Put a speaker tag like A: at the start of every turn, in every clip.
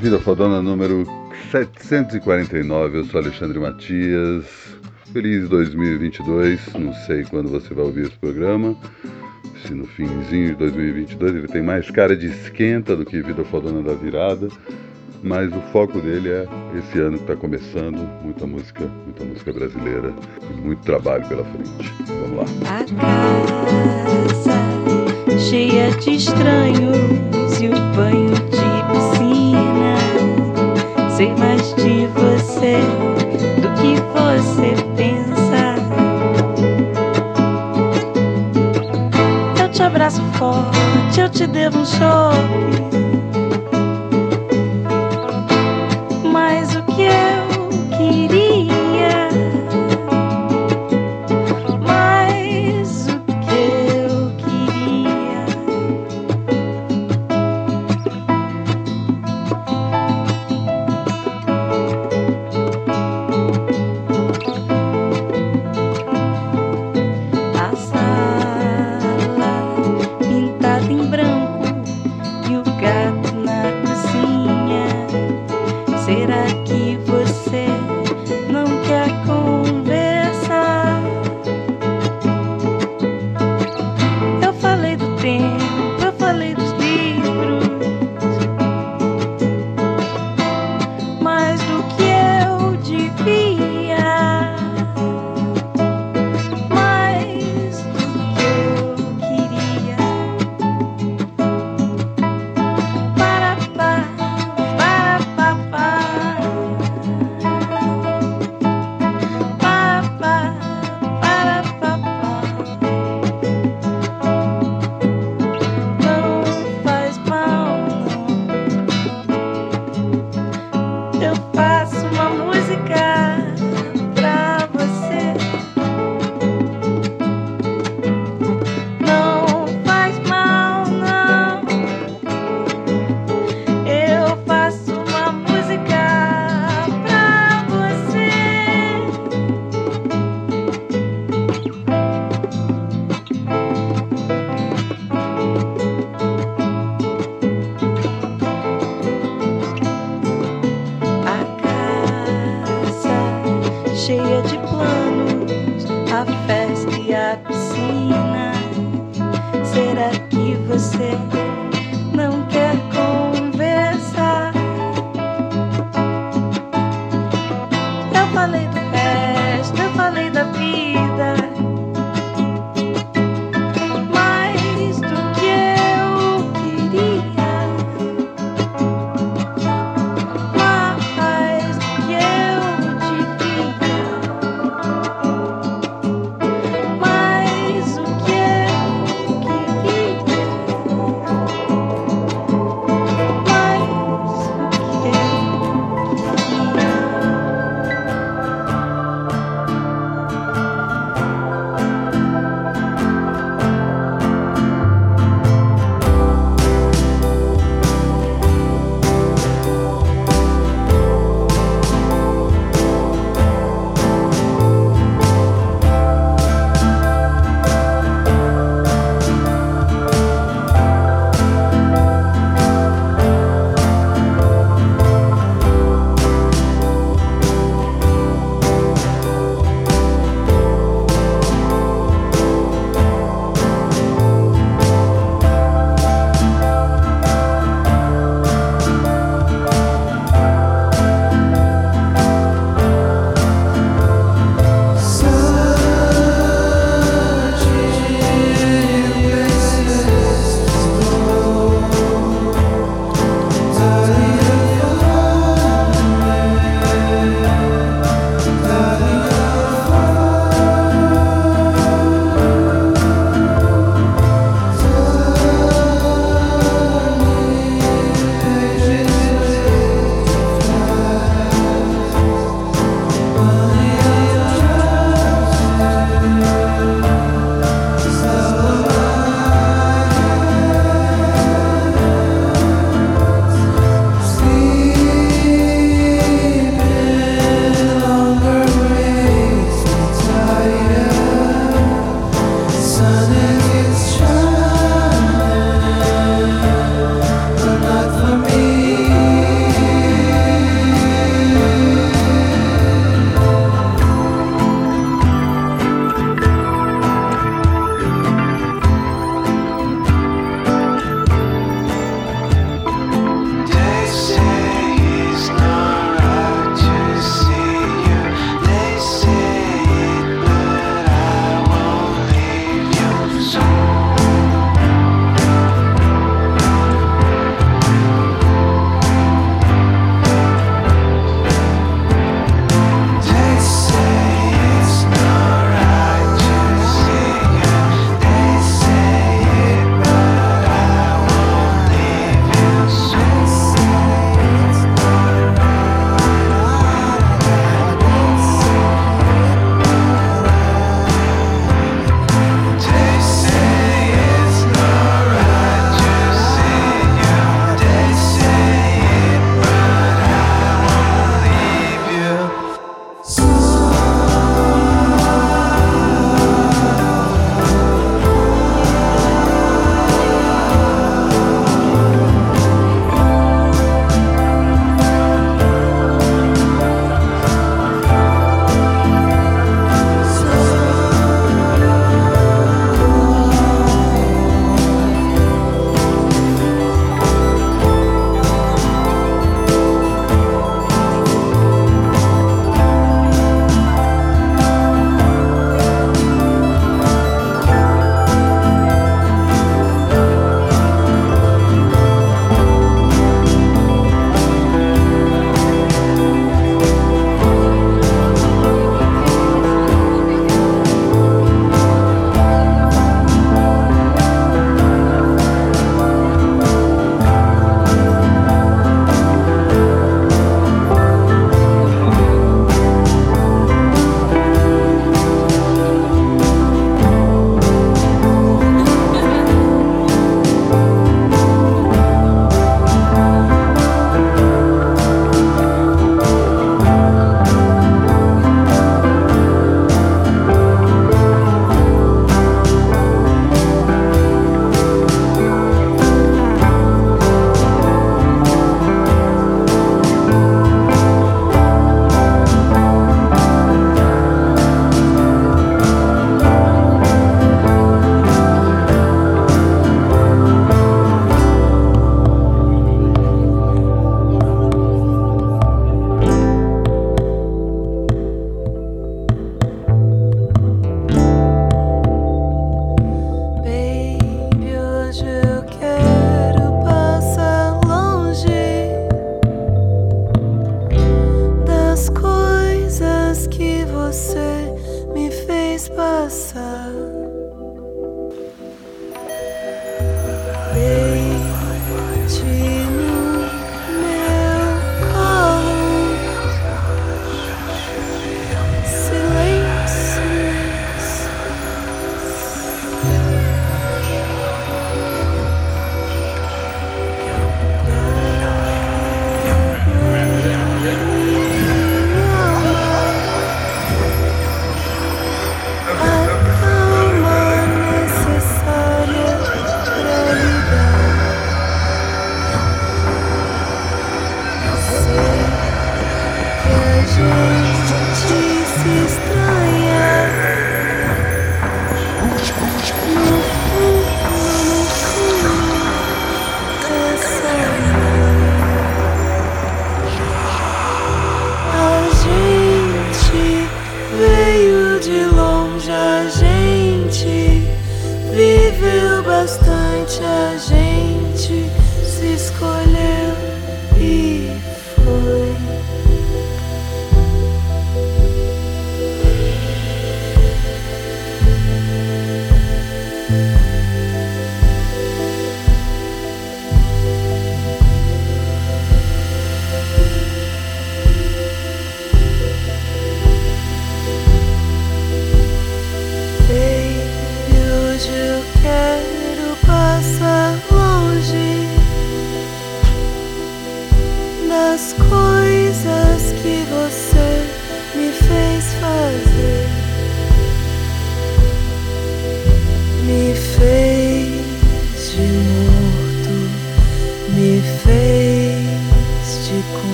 A: Vida Fodona número 749. Eu sou Alexandre Matias. Feliz 2022. Não sei quando você vai ouvir esse programa. Se no finzinho de 2022 ele tem mais cara de esquenta do que Vida Fodona da Virada. Mas o foco dele é esse ano que está começando. Muita música, muita música brasileira e muito trabalho pela frente. Vamos lá.
B: A casa cheia de estranhos e o banho de você do que você pensa. Eu te abraço forte, eu te devo um choque.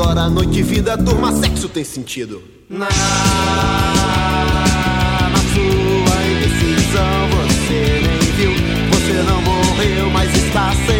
C: Agora a noite vida, turma, sexo tem sentido. Na, na sua indecisão, você nem viu, você não morreu, mas está sem.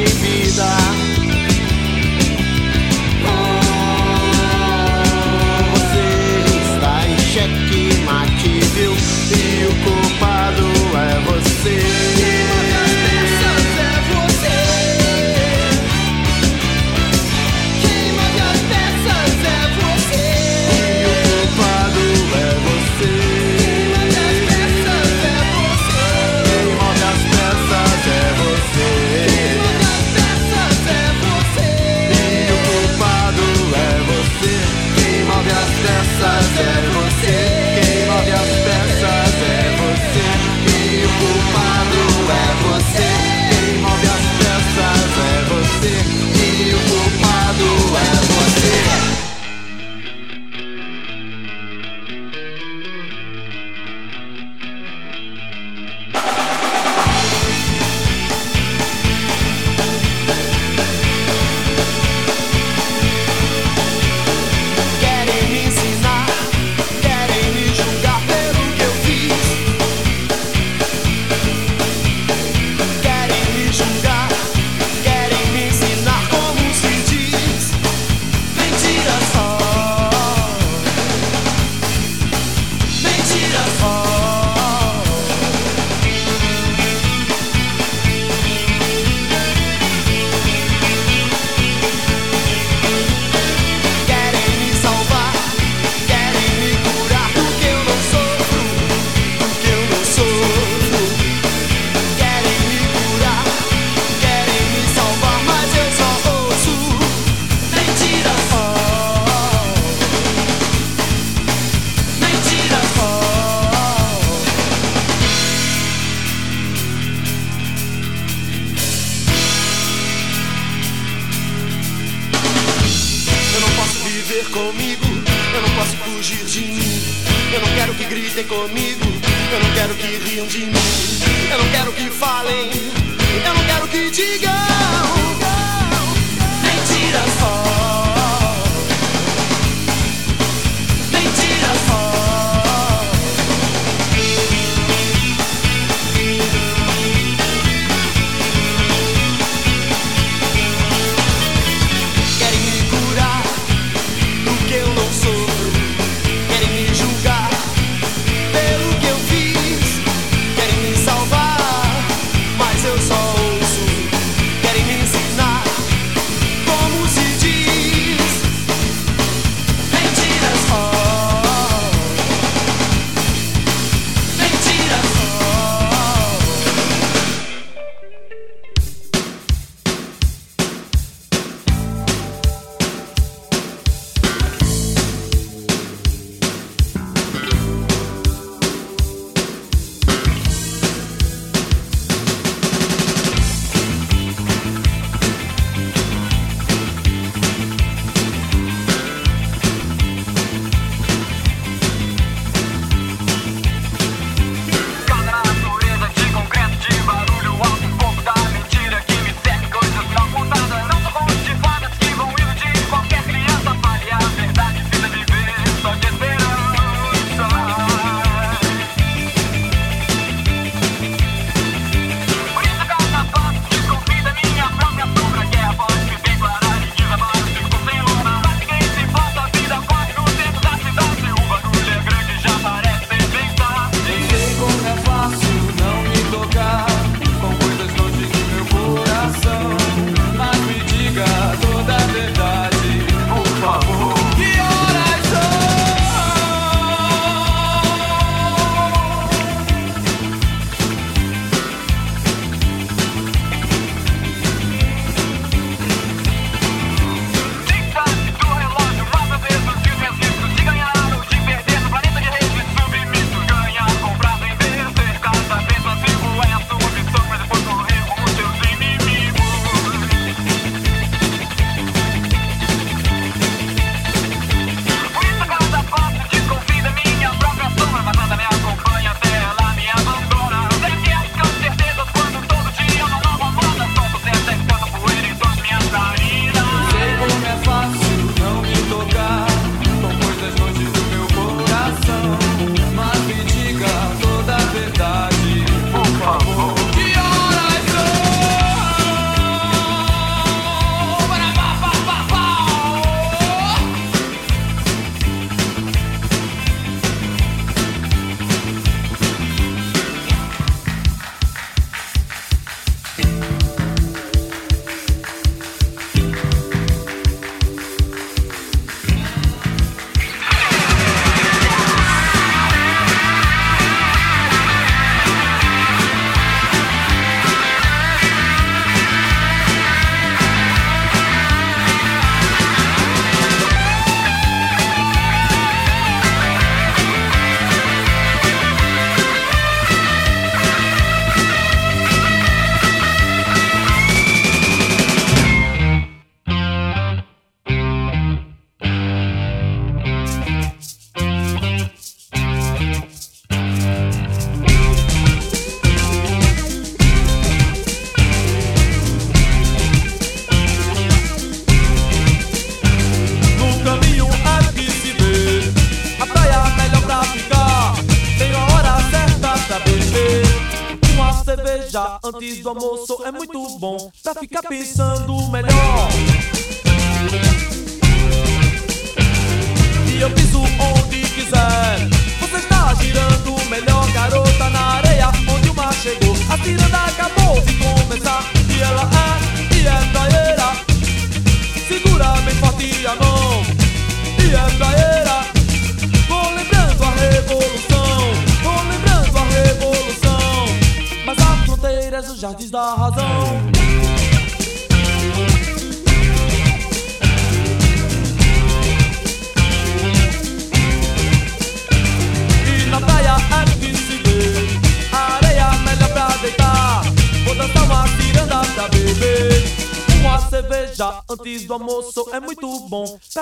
D: fica pensando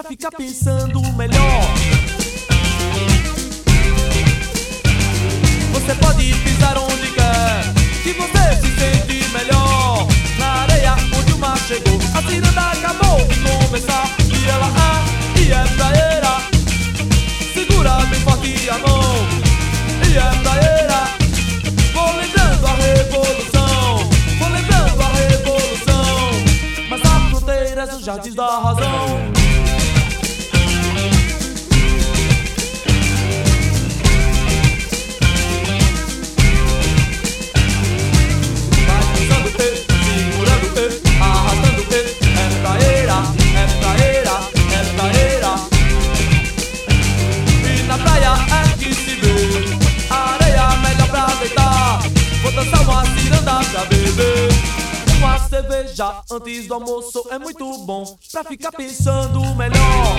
D: pra pensando melhor. Você pode pisar onde quer, que você se sente melhor. Na areia onde o mar chegou, a ciranda acabou de começar. E ela é, e é praeira. Segura bem forte a mão, e é praeira. Vou lembrando a revolução, vou lembrando a revolução. Mas a fronteira é os jardins da razão. antes do almoço é muito bom pra ficar pensando melhor.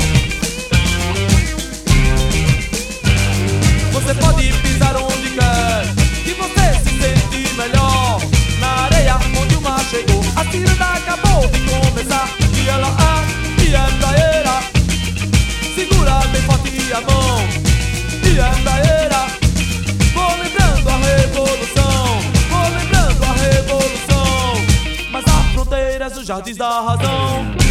D: Você pode pisar um 小鸡撒哈桑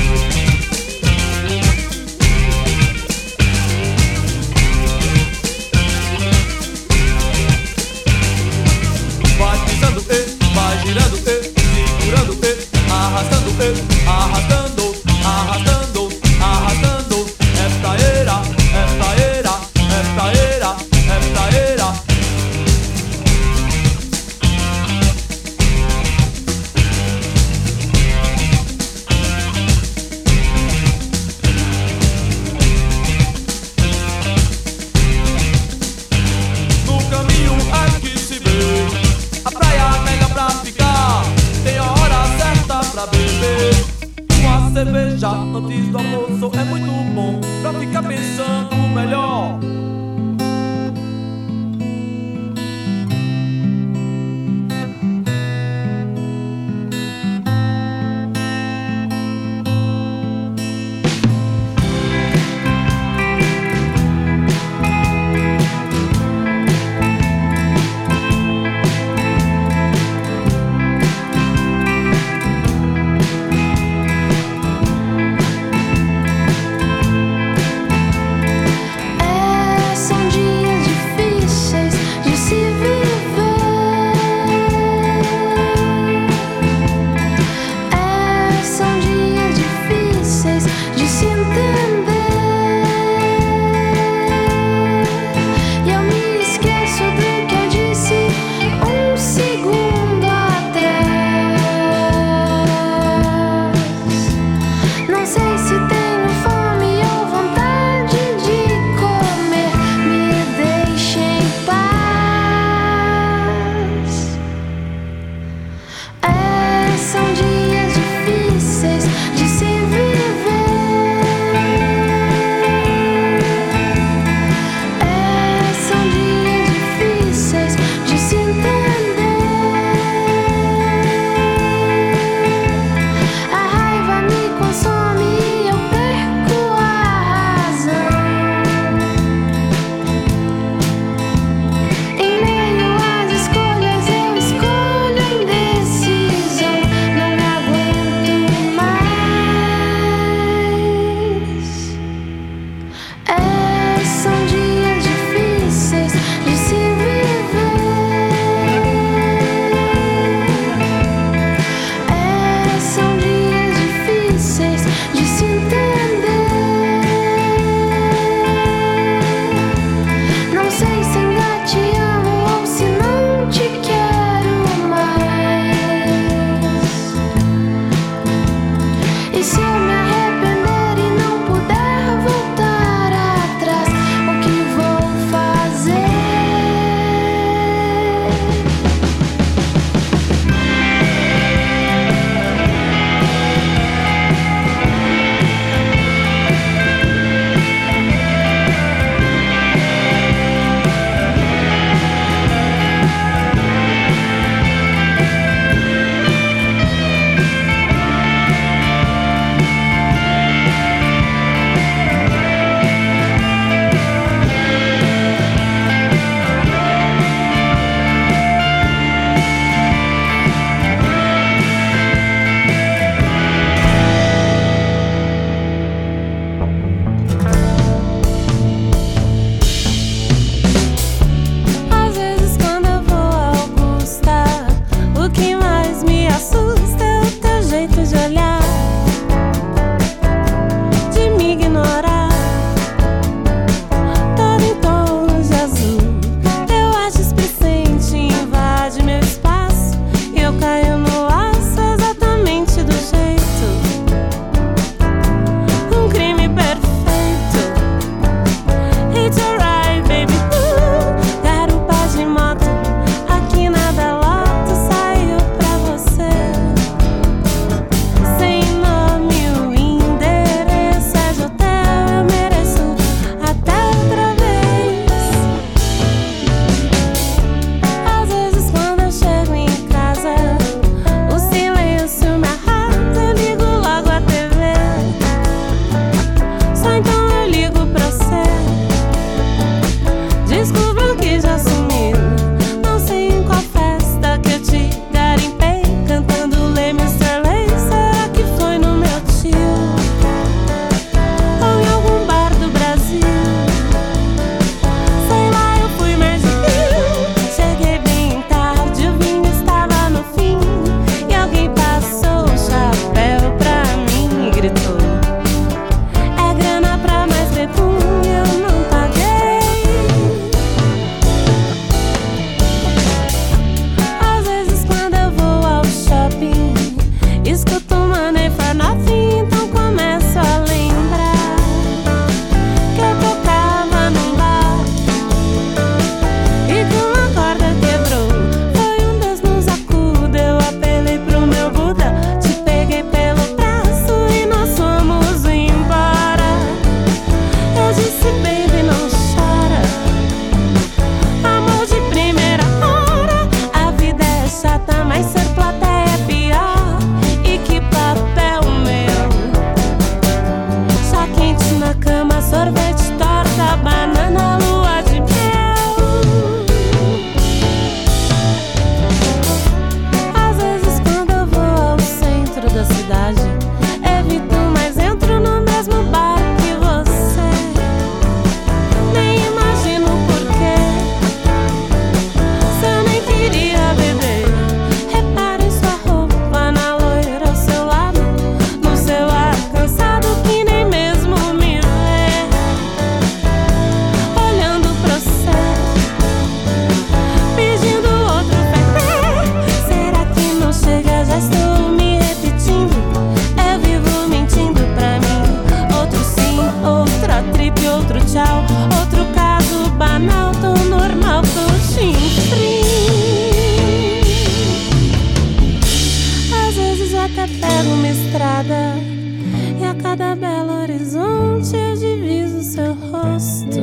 D: da Belo Horizonte eu diviso seu rosto.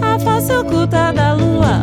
D: A face oculta da
E: lua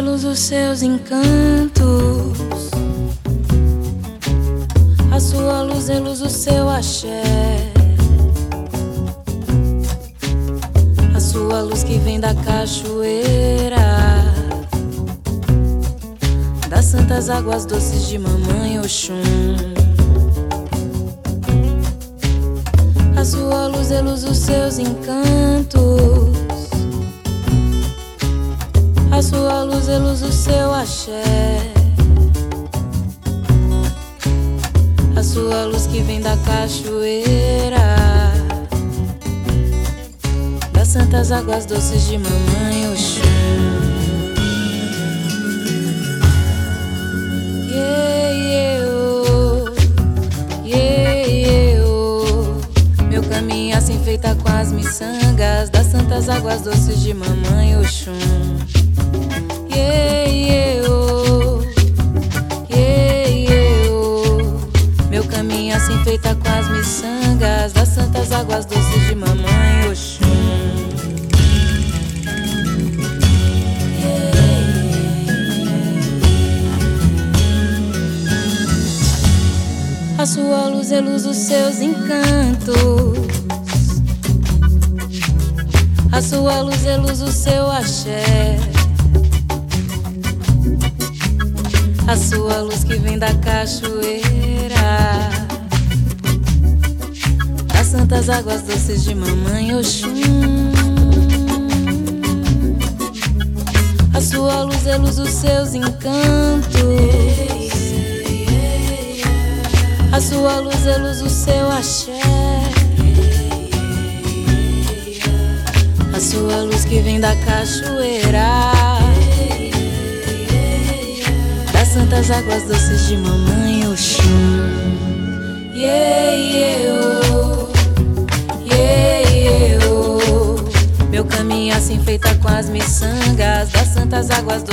E: luz dos seus encantos. A sua luz é luz do seu axé. A sua luz que vem da cachoeira. Das santas águas doces de mamãe Oxum. A sua luz é luz dos seus encantos. A sua luz é luz do seu axé. A sua luz que vem da cachoeira. Das santas águas doces de mamãe Oxum. Caminho assim feita com as miçangas das santas águas doces de mamãe Oxum. Yeah, oh. Yeah. Meu caminho assim feita com as miçangas das santas águas doces de mamãe Oxum. A sua luz é luz seus encantos. A sua luz é luz seu axé. A sua luz que vem da cachoeira. Das santas águas doces de mamãe Oxum. A sua luz é luz dos seus encantos. A sua luz é luz do seu axé. A sua luz que vem da cachoeira. Santas águas doces de mamãe Oxum. Yeah, oh. Oh. Meu caminho assim feita com as miçangas das santas águas doces